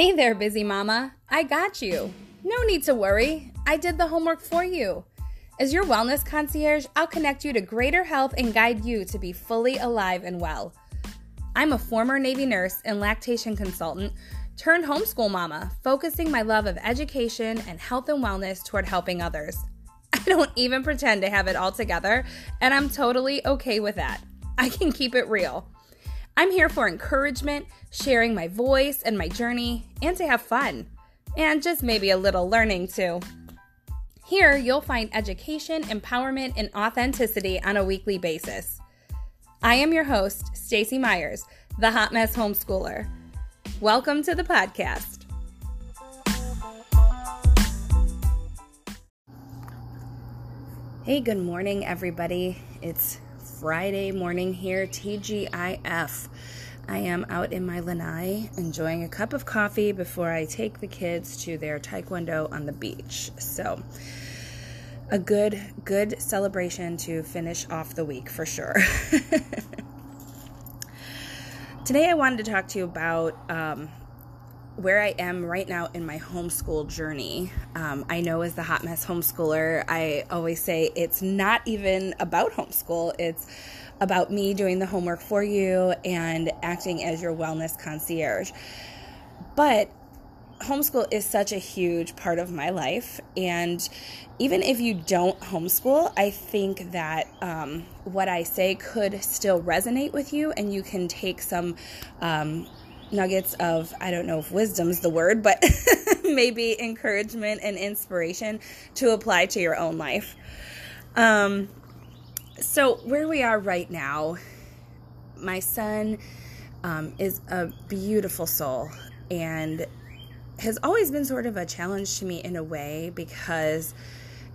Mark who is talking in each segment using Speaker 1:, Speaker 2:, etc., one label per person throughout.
Speaker 1: Hey there, busy mama. I got you. No need to worry. I did the homework for you. As your wellness concierge, I'll connect you to greater health and guide you to be fully alive and well. I'm a former Navy nurse and lactation consultant turned homeschool mama, focusing my love of education and health and wellness toward helping others. I don't even pretend to have it all together, and I'm totally okay with that. I can keep it real. I'm here for encouragement, sharing my voice and my journey, and to have fun. And just maybe a little learning too. Here, you'll find education, empowerment, and authenticity on a weekly basis. I am your host, Stacy Myers, the Hot Mess Homeschooler. Welcome to the podcast. Hey, good morning, everybody. It's Friday morning here, TGIF. I am out in my lanai enjoying a cup of coffee before I take the kids to their taekwondo on the beach. So, a good, good celebration to finish off the week for sure. Today, I wanted to talk to you about um, where I am right now in my homeschool journey. Um, I know as the hot mess homeschooler, I always say it's not even about homeschool, it's about me doing the homework for you and acting as your wellness concierge. But homeschool is such a huge part of my life. And even if you don't homeschool, I think that um, what I say could still resonate with you and you can take some. Um, nuggets of, I don't know if wisdom's the word, but maybe encouragement and inspiration to apply to your own life. Um, so, where we are right now, my son um, is a beautiful soul and has always been sort of a challenge to me in a way because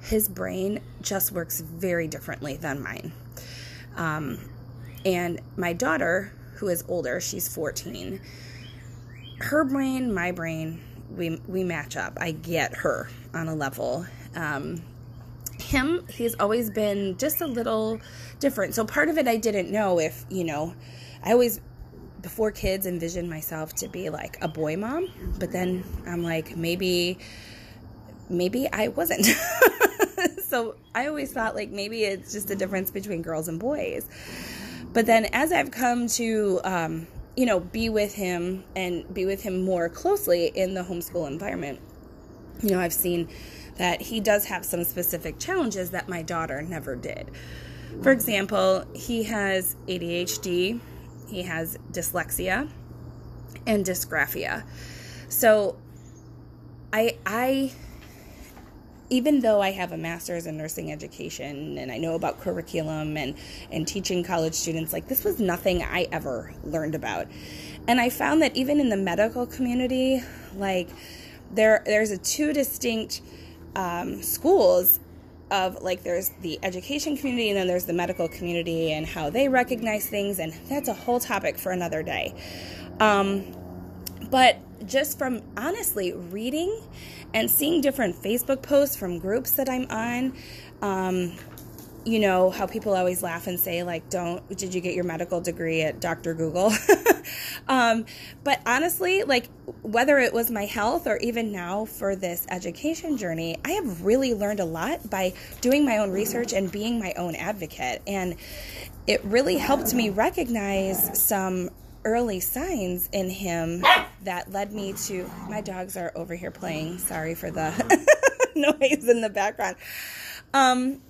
Speaker 1: his brain just works very differently than mine. Um, and my daughter, who is older, she's 14, her brain, my brain, we, we match up. I get her on a level. Um, him, he's always been just a little different. So part of it I didn't know if, you know, I always before kids envisioned myself to be like a boy mom, but then I'm like maybe maybe I wasn't. so I always thought like maybe it's just the difference between girls and boys. But then as I've come to um, you know, be with him and be with him more closely in the homeschool environment, you know, I've seen that he does have some specific challenges that my daughter never did. For example, he has ADHD, he has dyslexia, and dysgraphia. So I I even though I have a master's in nursing education and I know about curriculum and, and teaching college students, like this was nothing I ever learned about. And I found that even in the medical community, like there there's a two distinct um, schools of like there's the education community and then there's the medical community and how they recognize things and that's a whole topic for another day um, but just from honestly reading and seeing different facebook posts from groups that i'm on um, you know how people always laugh and say like don't did you get your medical degree at dr google? Um, but honestly like whether it was my health or even now for this education journey i have really learned a lot by doing my own research and being my own advocate. And it really helped me recognize some early signs in him that led me to my dogs are over here playing sorry for the noise in the background um,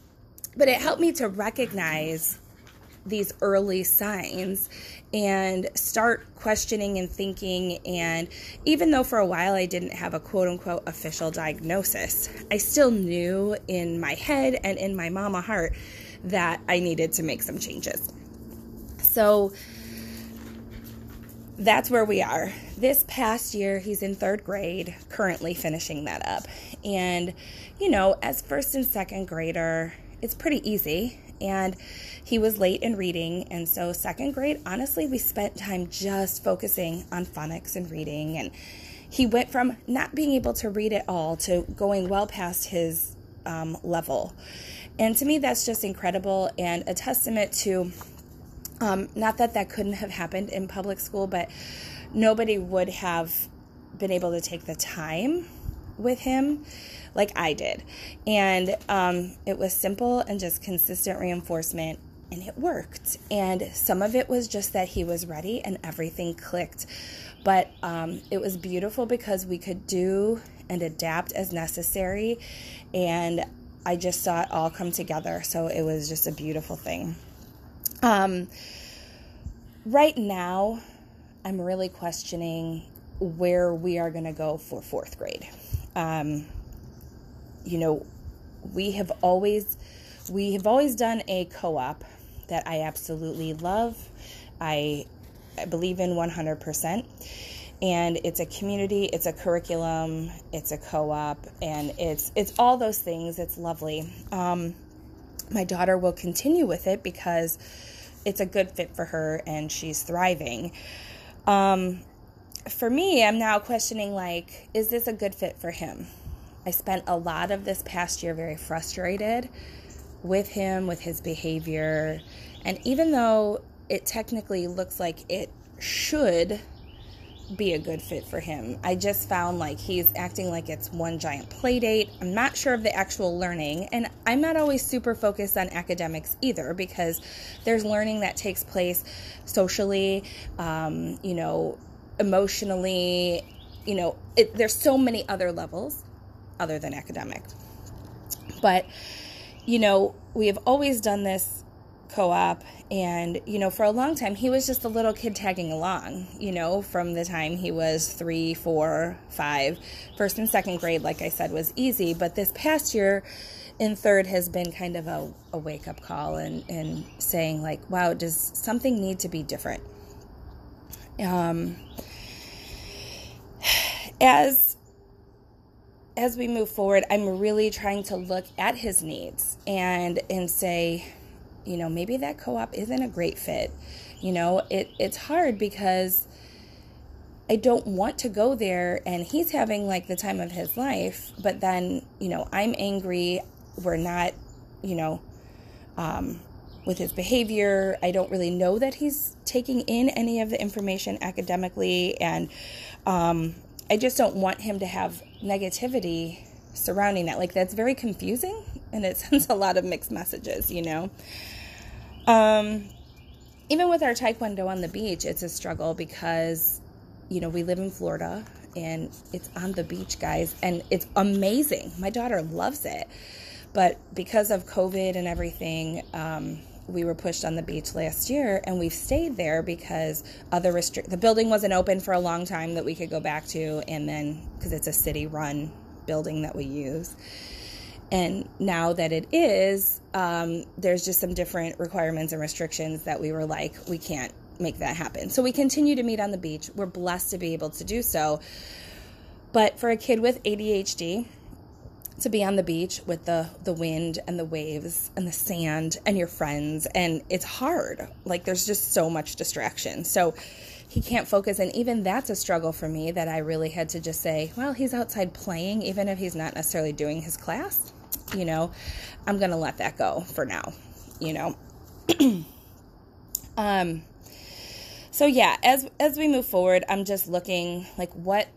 Speaker 1: but it helped me to recognize these early signs and start questioning and thinking. And even though for a while I didn't have a quote unquote official diagnosis, I still knew in my head and in my mama heart that I needed to make some changes. So that's where we are. This past year, he's in third grade, currently finishing that up. And, you know, as first and second grader, it's pretty easy. And he was late in reading. And so, second grade, honestly, we spent time just focusing on phonics and reading. And he went from not being able to read at all to going well past his um, level. And to me, that's just incredible and a testament to um, not that that couldn't have happened in public school, but nobody would have been able to take the time with him like I did. And um, it was simple and just consistent reinforcement, and it worked. And some of it was just that he was ready and everything clicked. But um, it was beautiful because we could do and adapt as necessary. And I just saw it all come together. So it was just a beautiful thing. Um, right now, I'm really questioning where we are going to go for fourth grade. Um, you know, we have always we have always done a co-op that I absolutely love. I, I believe in 100%. And it's a community, it's a curriculum, it's a co-op, and it's it's all those things. It's lovely. Um, my daughter will continue with it because it's a good fit for her and she's thriving. Um, for me, I'm now questioning like, is this a good fit for him? I spent a lot of this past year very frustrated with him, with his behavior. And even though it technically looks like it should be a good fit for him, I just found like he's acting like it's one giant play date. I'm not sure of the actual learning. And I'm not always super focused on academics either because there's learning that takes place socially, um, you know, emotionally. You know, it, there's so many other levels other than academic. But, you know, we have always done this co op, and, you know, for a long time, he was just a little kid tagging along, you know, from the time he was three, four, five. First and second grade, like I said, was easy, but this past year, in third has been kind of a, a wake up call and, and saying like wow does something need to be different um, as as we move forward, I'm really trying to look at his needs and and say, you know, maybe that co-op isn't a great fit. You know, it it's hard because I don't want to go there and he's having like the time of his life, but then, you know, I'm angry, we're not, you know, um, with his behavior. I don't really know that he's taking in any of the information academically and um, I just don't want him to have negativity surrounding that. Like that's very confusing and it sends a lot of mixed messages, you know. Um even with our taekwondo on the beach, it's a struggle because you know, we live in Florida and it's on the beach, guys, and it's amazing. My daughter loves it. But because of COVID and everything, um, we were pushed on the beach last year and we've stayed there because other restrict the building wasn't open for a long time that we could go back to and then because it's a city run building that we use and now that it is um, there's just some different requirements and restrictions that we were like we can't make that happen. So we continue to meet on the beach. We're blessed to be able to do so. But for a kid with adhd to be on the beach with the the wind and the waves and the sand and your friends and it's hard. Like there's just so much distraction. So he can't focus. And even that's a struggle for me that I really had to just say well he's outside playing even if he's not necessarily doing his class you know I'm going to let that go for now you know. Um so yeah as as we move forward I'm just looking like what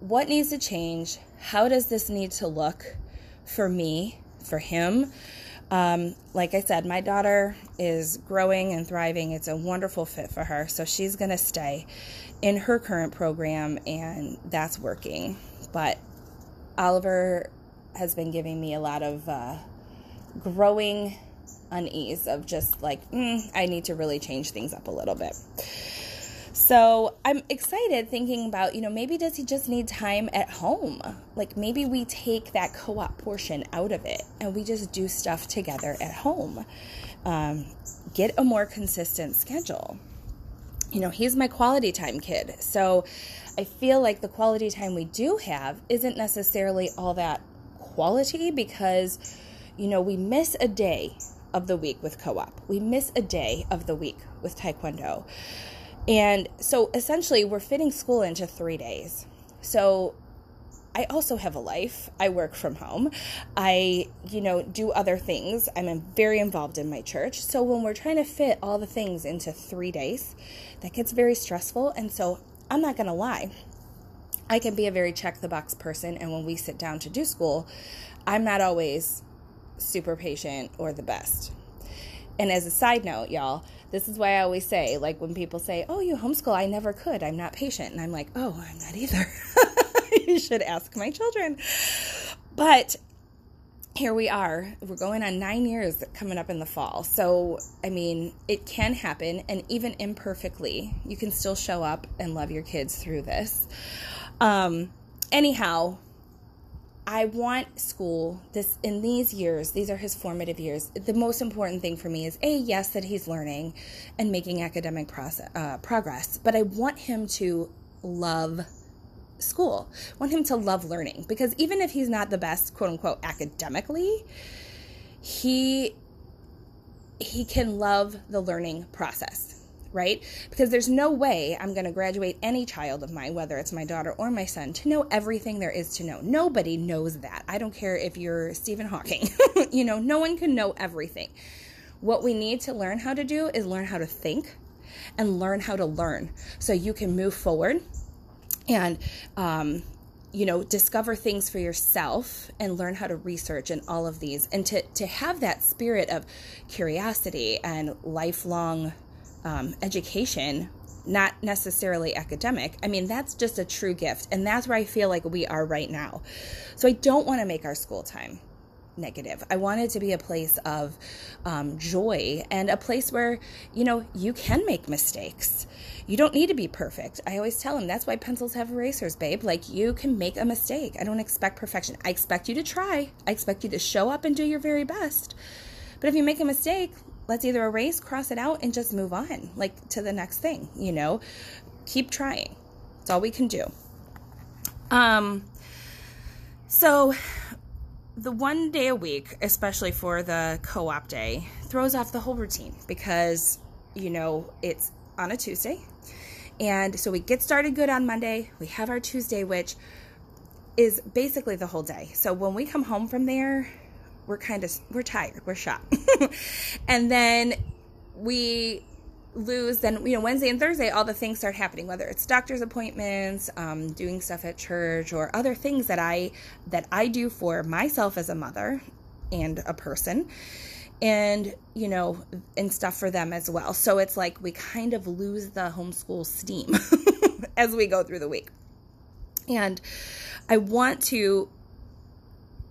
Speaker 1: what needs to change? How does this need to look for me, for him? Um, like I said, my daughter is growing and thriving. It's a wonderful fit for her. So she's going to stay in her current program, and that's working. But Oliver has been giving me a lot of uh, growing unease of just like, mm, I need to really change things up a little bit. So I'm excited thinking about, you know, maybe does he just need time at home? Like maybe we take that co op portion out of it and we just do stuff together at home. Um, get a more consistent schedule. You know, he's my quality time kid. So I feel like the quality time we do have isn't necessarily all that quality because, you know, we miss a day of the week with co op, we miss a day of the week with Taekwondo. And so essentially, we're fitting school into three days. So I also have a life. I work from home. I, you know, do other things. I'm very involved in my church. So when we're trying to fit all the things into three days, that gets very stressful. And so I'm not going to lie. I can be a very check the box person. And when we sit down to do school, I'm not always super patient or the best. And as a side note, y'all, this is why I always say, like when people say, Oh, you homeschool, I never could. I'm not patient. And I'm like, Oh, I'm not either. you should ask my children. But here we are. We're going on nine years coming up in the fall. So, I mean, it can happen, and even imperfectly, you can still show up and love your kids through this. Um, anyhow, I want school this in these years. These are his formative years. The most important thing for me is a yes that he's learning and making academic process, uh, progress, but I want him to love school. I want him to love learning because even if he's not the best, quote unquote, academically, he he can love the learning process right? Because there's no way I'm going to graduate any child of mine, whether it's my daughter or my son, to know everything there is to know. Nobody knows that. I don't care if you're Stephen Hawking. you know, no one can know everything. What we need to learn how to do is learn how to think and learn how to learn so you can move forward and um, you know discover things for yourself and learn how to research and all of these and to to have that spirit of curiosity and lifelong um, education not necessarily academic. I mean, that's just a true gift. And that's where I feel like we are right now. So I don't want to make our school time negative. I want it to be a place of um, joy and a place where, you know, you can make mistakes. You don't need to be perfect. I always tell them that's why pencils have erasers, babe. Like, you can make a mistake. I don't expect perfection. I expect you to try, I expect you to show up and do your very best. But if you make a mistake, let's either erase, cross it out, and just move on, like to the next thing, you know? Keep trying. That's all we can do. Um, so the one day a week, especially for the co op day, throws off the whole routine because, you know, it's on a Tuesday. And so we get started good on Monday. We have our Tuesday, which is basically the whole day. So when we come home from there, we're kind of we're tired we're shot. And then we lose then you know wednesday and thursday all the things start happening whether it's doctor's appointments um, doing stuff at church or other things that i that i do for myself as a mother and a person and you know and stuff for them as well. So it's like we kind of lose the homeschool steam as we go through the week. And i want to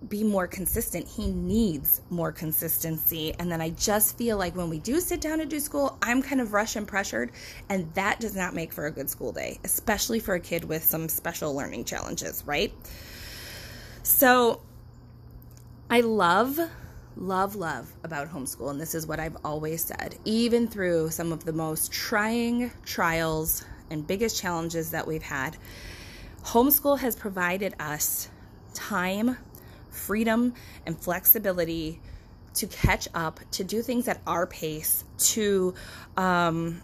Speaker 1: be more consistent. He needs more consistency. And then I just feel like when we do sit down to do school, I'm kind of rushed and pressured. And that does not make for a good school day, especially for a kid with some special learning challenges, right? So I love, love, love about homeschool. And this is what I've always said, even through some of the most trying trials and biggest challenges that we've had. Homeschool has provided us time freedom and flexibility to catch up, to do things at our pace, to um,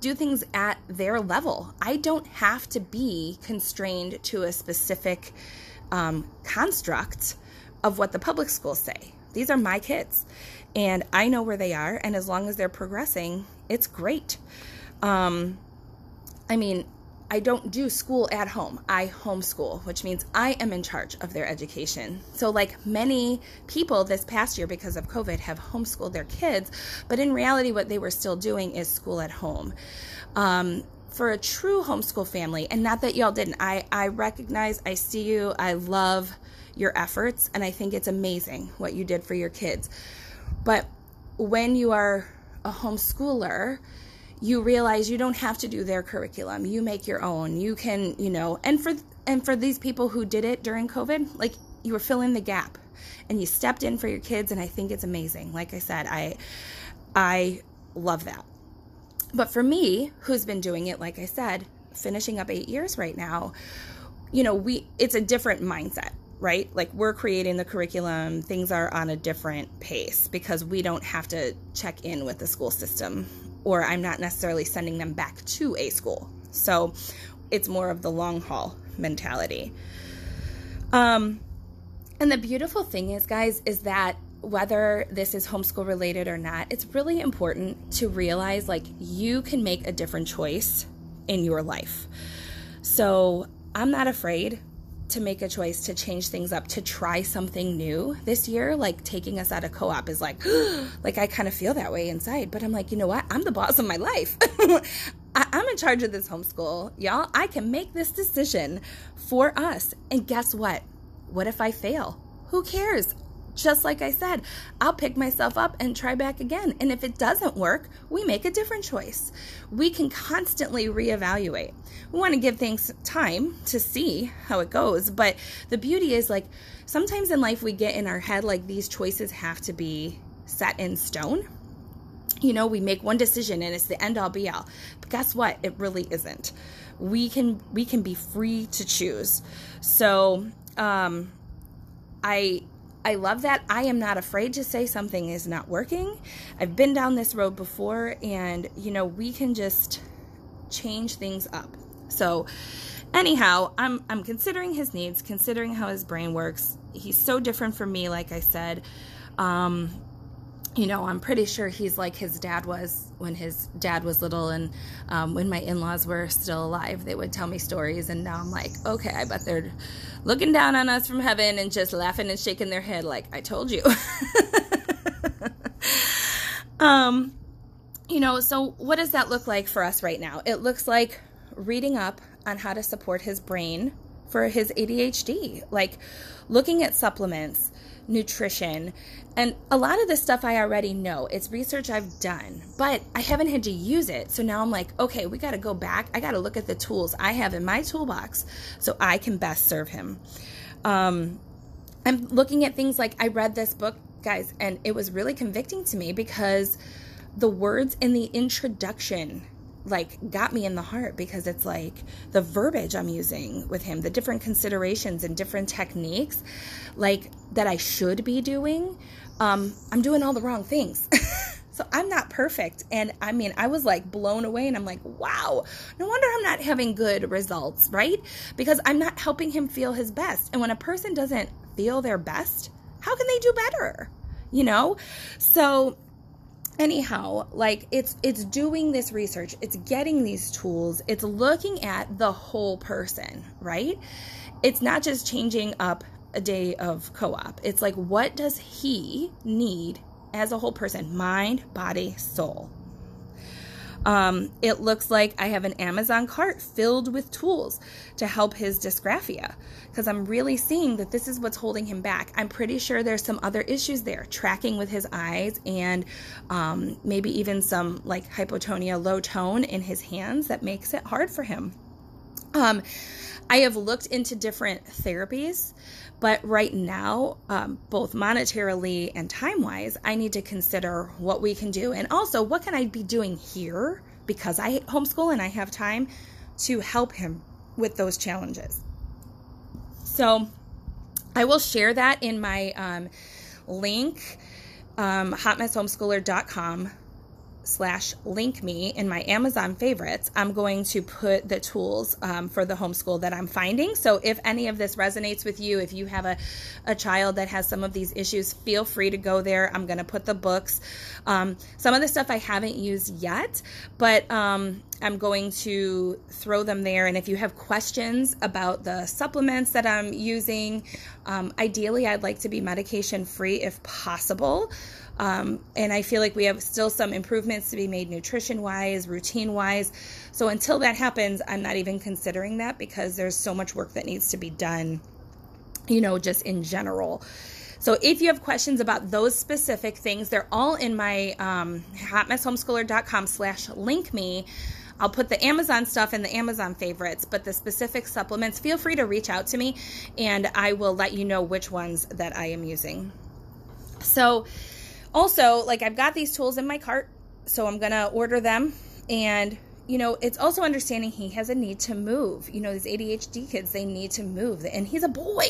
Speaker 1: do things at their level. I don't have to be constrained to a specific um, construct of what the public schools say. These are my kids, and I know where they are, and as long as they're progressing, it's great. Um, I mean, I don't do school at home. I homeschool, which means I am in charge of their education. So, like many people this past year because of COVID have homeschooled their kids, but in reality, what they were still doing is school at home. Um, for a true homeschool family, and not that y'all didn't, I, I recognize, I see you, I love your efforts, and I think it's amazing what you did for your kids. But when you are a homeschooler, you realize you don't have to do their curriculum. You make your own. You can, you know, and for and for these people who did it during COVID, like you were filling the gap and you stepped in for your kids and I think it's amazing. Like I said, I I love that. But for me, who's been doing it like I said, finishing up 8 years right now, you know, we it's a different mindset right? Like we're creating the curriculum, things are on a different pace because we don't have to check in with the school system or I'm not necessarily sending them back to a school. So it's more of the long haul mentality. Um, and the beautiful thing is, guys, is that whether this is homeschool related or not, it's really important to realize like you can make a different choice in your life. So I'm not afraid to make a choice to change things up, to try something new this year. Like taking us out of co op is like, like I kind of feel that way inside. But I'm like, you know what? I'm the boss of my life. I- I'm in charge of this homeschool, y'all. I can make this decision for us. And guess what? What if I fail? Who cares? Just like I said, I'll pick myself up and try back again. And if it doesn't work, we make a different choice. We can constantly reevaluate. We want to give things time to see how it goes. But the beauty is, like, sometimes in life we get in our head like these choices have to be set in stone. You know, we make one decision and it's the end all be all. But guess what? It really isn't. We can we can be free to choose. So, um I I love that. I am not afraid to say something is not working. I've been down this road before, and you know, we can just change things up. So, anyhow, I'm I'm considering his needs, considering how his brain works. He's so different from me, like I said. Um, you know, I'm pretty sure he's like his dad was when his dad was little, and um, when my in laws were still alive, they would tell me stories. And now I'm like, okay, I bet they're looking down on us from heaven and just laughing and shaking their head, like, I told you. um, you know, so what does that look like for us right now? It looks like reading up on how to support his brain for his ADHD, like looking at supplements nutrition. And a lot of this stuff I already know. It's research I've done, but I haven't had to use it. So now I'm like, okay, we got to go back. I got to look at the tools I have in my toolbox so I can best serve him. Um, I'm looking at things like I read this book, guys, and it was really convicting to me because the words in the introduction like got me in the heart because it's like the verbiage I'm using with him, the different considerations and different techniques like that I should be doing. Um, I'm doing all the wrong things. so I'm not perfect. And I mean, I was like blown away and I'm like, wow, no wonder I'm not having good results, right? Because I'm not helping him feel his best. And when a person doesn't feel their best, how can they do better? You know? So anyhow like it's it's doing this research. It's getting these tools. It's looking at the whole person right? It's not just changing up a day of co-op. It's like what does he need as a whole person? Mind body soul um, it looks like I have an Amazon cart filled with tools to help his dysgraphia because I'm really seeing that this is what's holding him back. I'm pretty sure there's some other issues there, tracking with his eyes and um, maybe even some like hypotonia, low tone in his hands that makes it hard for him. Um, I have looked into different therapies, but right now, um, both monetarily and time wise, I need to consider what we can do. And also, what can I be doing here because I homeschool and I have time to help him with those challenges. So, I will share that in my um, link, um, hotmesshomeschooler.com slash link me in my Amazon favorites, I'm going to put the tools um, for the homeschool that I'm finding. So if any of this resonates with you, if you have a, a child that has some of these issues, feel free to go there. I'm going to put the books. Um, some of the stuff I haven't used yet, but um, I'm going to throw them there. And if you have questions about the supplements that I'm using, um, ideally I'd like to be medication free if possible. Um, and I feel like we have still some improvements to be made nutrition wise, routine wise. So until that happens, I'm not even considering that because there's so much work that needs to be done, you know, just in general. So if you have questions about those specific things, they're all in my um, hotmesshomeschooler.com slash link me. I'll put the Amazon stuff in the Amazon favorites, but the specific supplements, feel free to reach out to me and I will let you know which ones that I am using. So, also, like I've got these tools in my cart, so I'm going to order them and you know, it's also understanding he has a need to move. You know, these ADHD kids, they need to move, and he's a boy.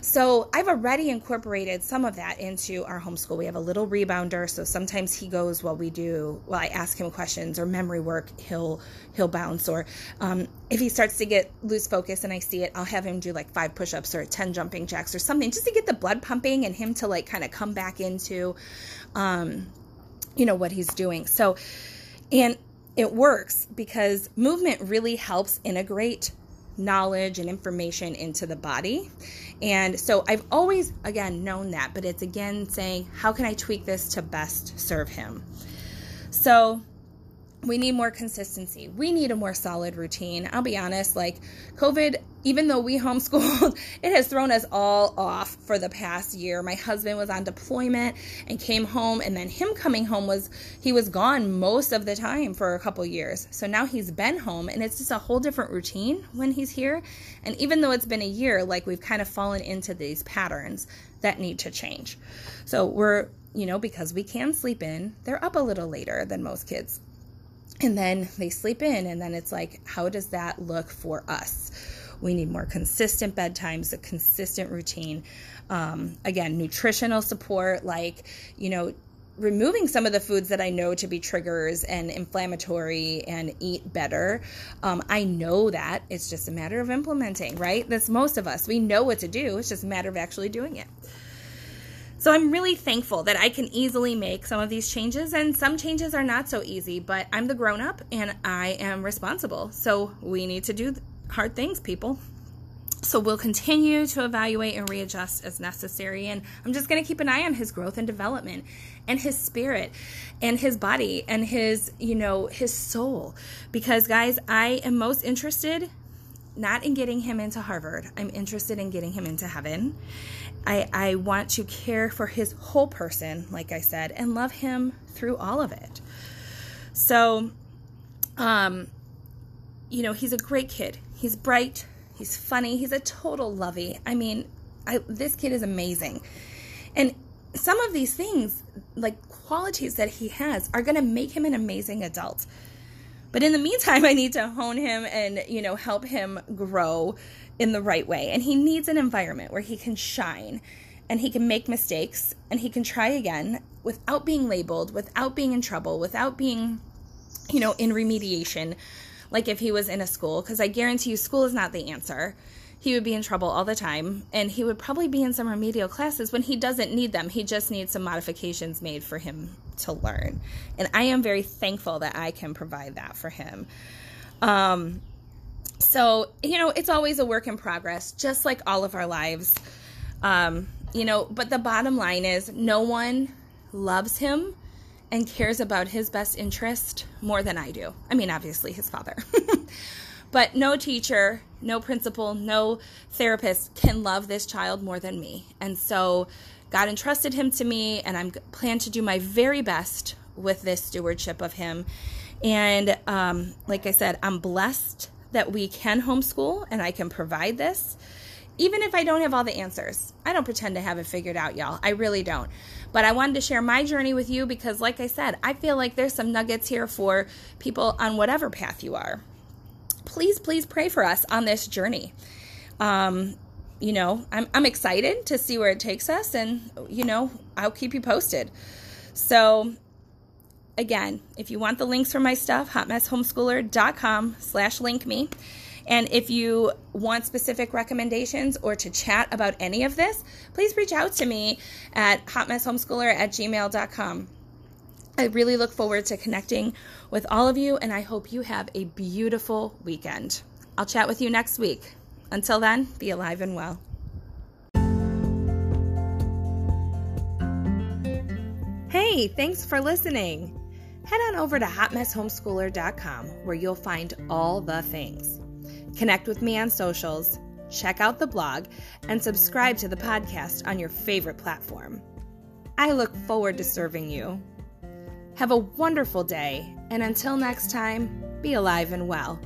Speaker 1: So I've already incorporated some of that into our homeschool. We have a little rebounder, so sometimes he goes while we do, while I ask him questions or memory work, he'll he'll bounce. Or um, if he starts to get loose focus and I see it, I'll have him do like five push-ups or ten jumping jacks or something, just to get the blood pumping and him to like kind of come back into, um, you know, what he's doing. So, and it works because movement really helps integrate knowledge and information into the body. And so I've always, again, known that, but it's again saying, how can I tweak this to best serve him? So we need more consistency. We need a more solid routine. I'll be honest, like COVID, even though we homeschooled, it has thrown us all off for the past year. My husband was on deployment and came home, and then him coming home was he was gone most of the time for a couple years. So now he's been home, and it's just a whole different routine when he's here. And even though it's been a year, like we've kind of fallen into these patterns that need to change. So we're, you know, because we can sleep in, they're up a little later than most kids and then they sleep in and then it's like how does that look for us we need more consistent bedtimes a consistent routine um, again nutritional support like you know removing some of the foods that I know to be triggers and inflammatory and eat better. Um, I know that it's just a matter of implementing, right? That's most of us. We know what to do, it's just a matter of actually doing it. So I'm really thankful that I can easily make some of these changes, and some changes are not so easy, but I'm the grown up and I am responsible. So we need to do hard things, people. So we'll continue to evaluate and readjust as necessary. And I'm just going to keep an eye on his growth and development and his spirit and his body and his, you know, his soul. Because, guys, I am most interested not in getting him into Harvard. I'm interested in getting him into heaven. I, I want to care for his whole person, like I said, and love him through all of it. So, um, you know, he's a great kid. He's bright. He's funny. He's a total lovey. I mean, I, this kid is amazing. And some of these things, like qualities that he has, are going to make him an amazing adult. But in the meantime, I need to hone him and, you know, help him grow in the right way. And he needs an environment where he can shine and he can make mistakes and he can try again without being labeled, without being in trouble, without being, you know, in remediation, like if he was in a school. Because I guarantee you, school is not the answer. He would be in trouble all the time, and he would probably be in some remedial classes when he doesn't need them. He just needs some modifications made for him to learn. And I am very thankful that I can provide that for him. Um, so, you know, it's always a work in progress, just like all of our lives. Um, you know, but the bottom line is no one loves him and cares about his best interest more than I do. I mean, obviously, his father. but no teacher, no principal, no therapist can love this child more than me. And so God entrusted him to me, and I'm plan to do my very best with this stewardship of him. And um, like I said, I'm blessed that we can homeschool and I can provide this, even if I don't have all the answers. I don't pretend to have it figured out, y'all. I really don't. But I wanted to share my journey with you because, like I said, I feel like there's some nuggets here for people on whatever path you are. Please, please pray for us on this journey. Um, you know, I'm, I'm excited to see where it takes us, and, you know, I'll keep you posted. So, again, if you want the links for my stuff, hotmesshomeschooler.com slash link me. And if you want specific recommendations or to chat about any of this, please reach out to me at hotmesshomeschooler at gmail.com. I really look forward to connecting with all of you, and I hope you have a beautiful weekend. I'll chat with you next week. Until then, be alive and well. Hey, thanks for listening head on over to hotmesshomeschooler.com where you'll find all the things. Connect with me on socials, check out the blog, and subscribe to the podcast on your favorite platform. I look forward to serving you. Have a wonderful day, and until next time, be alive and well.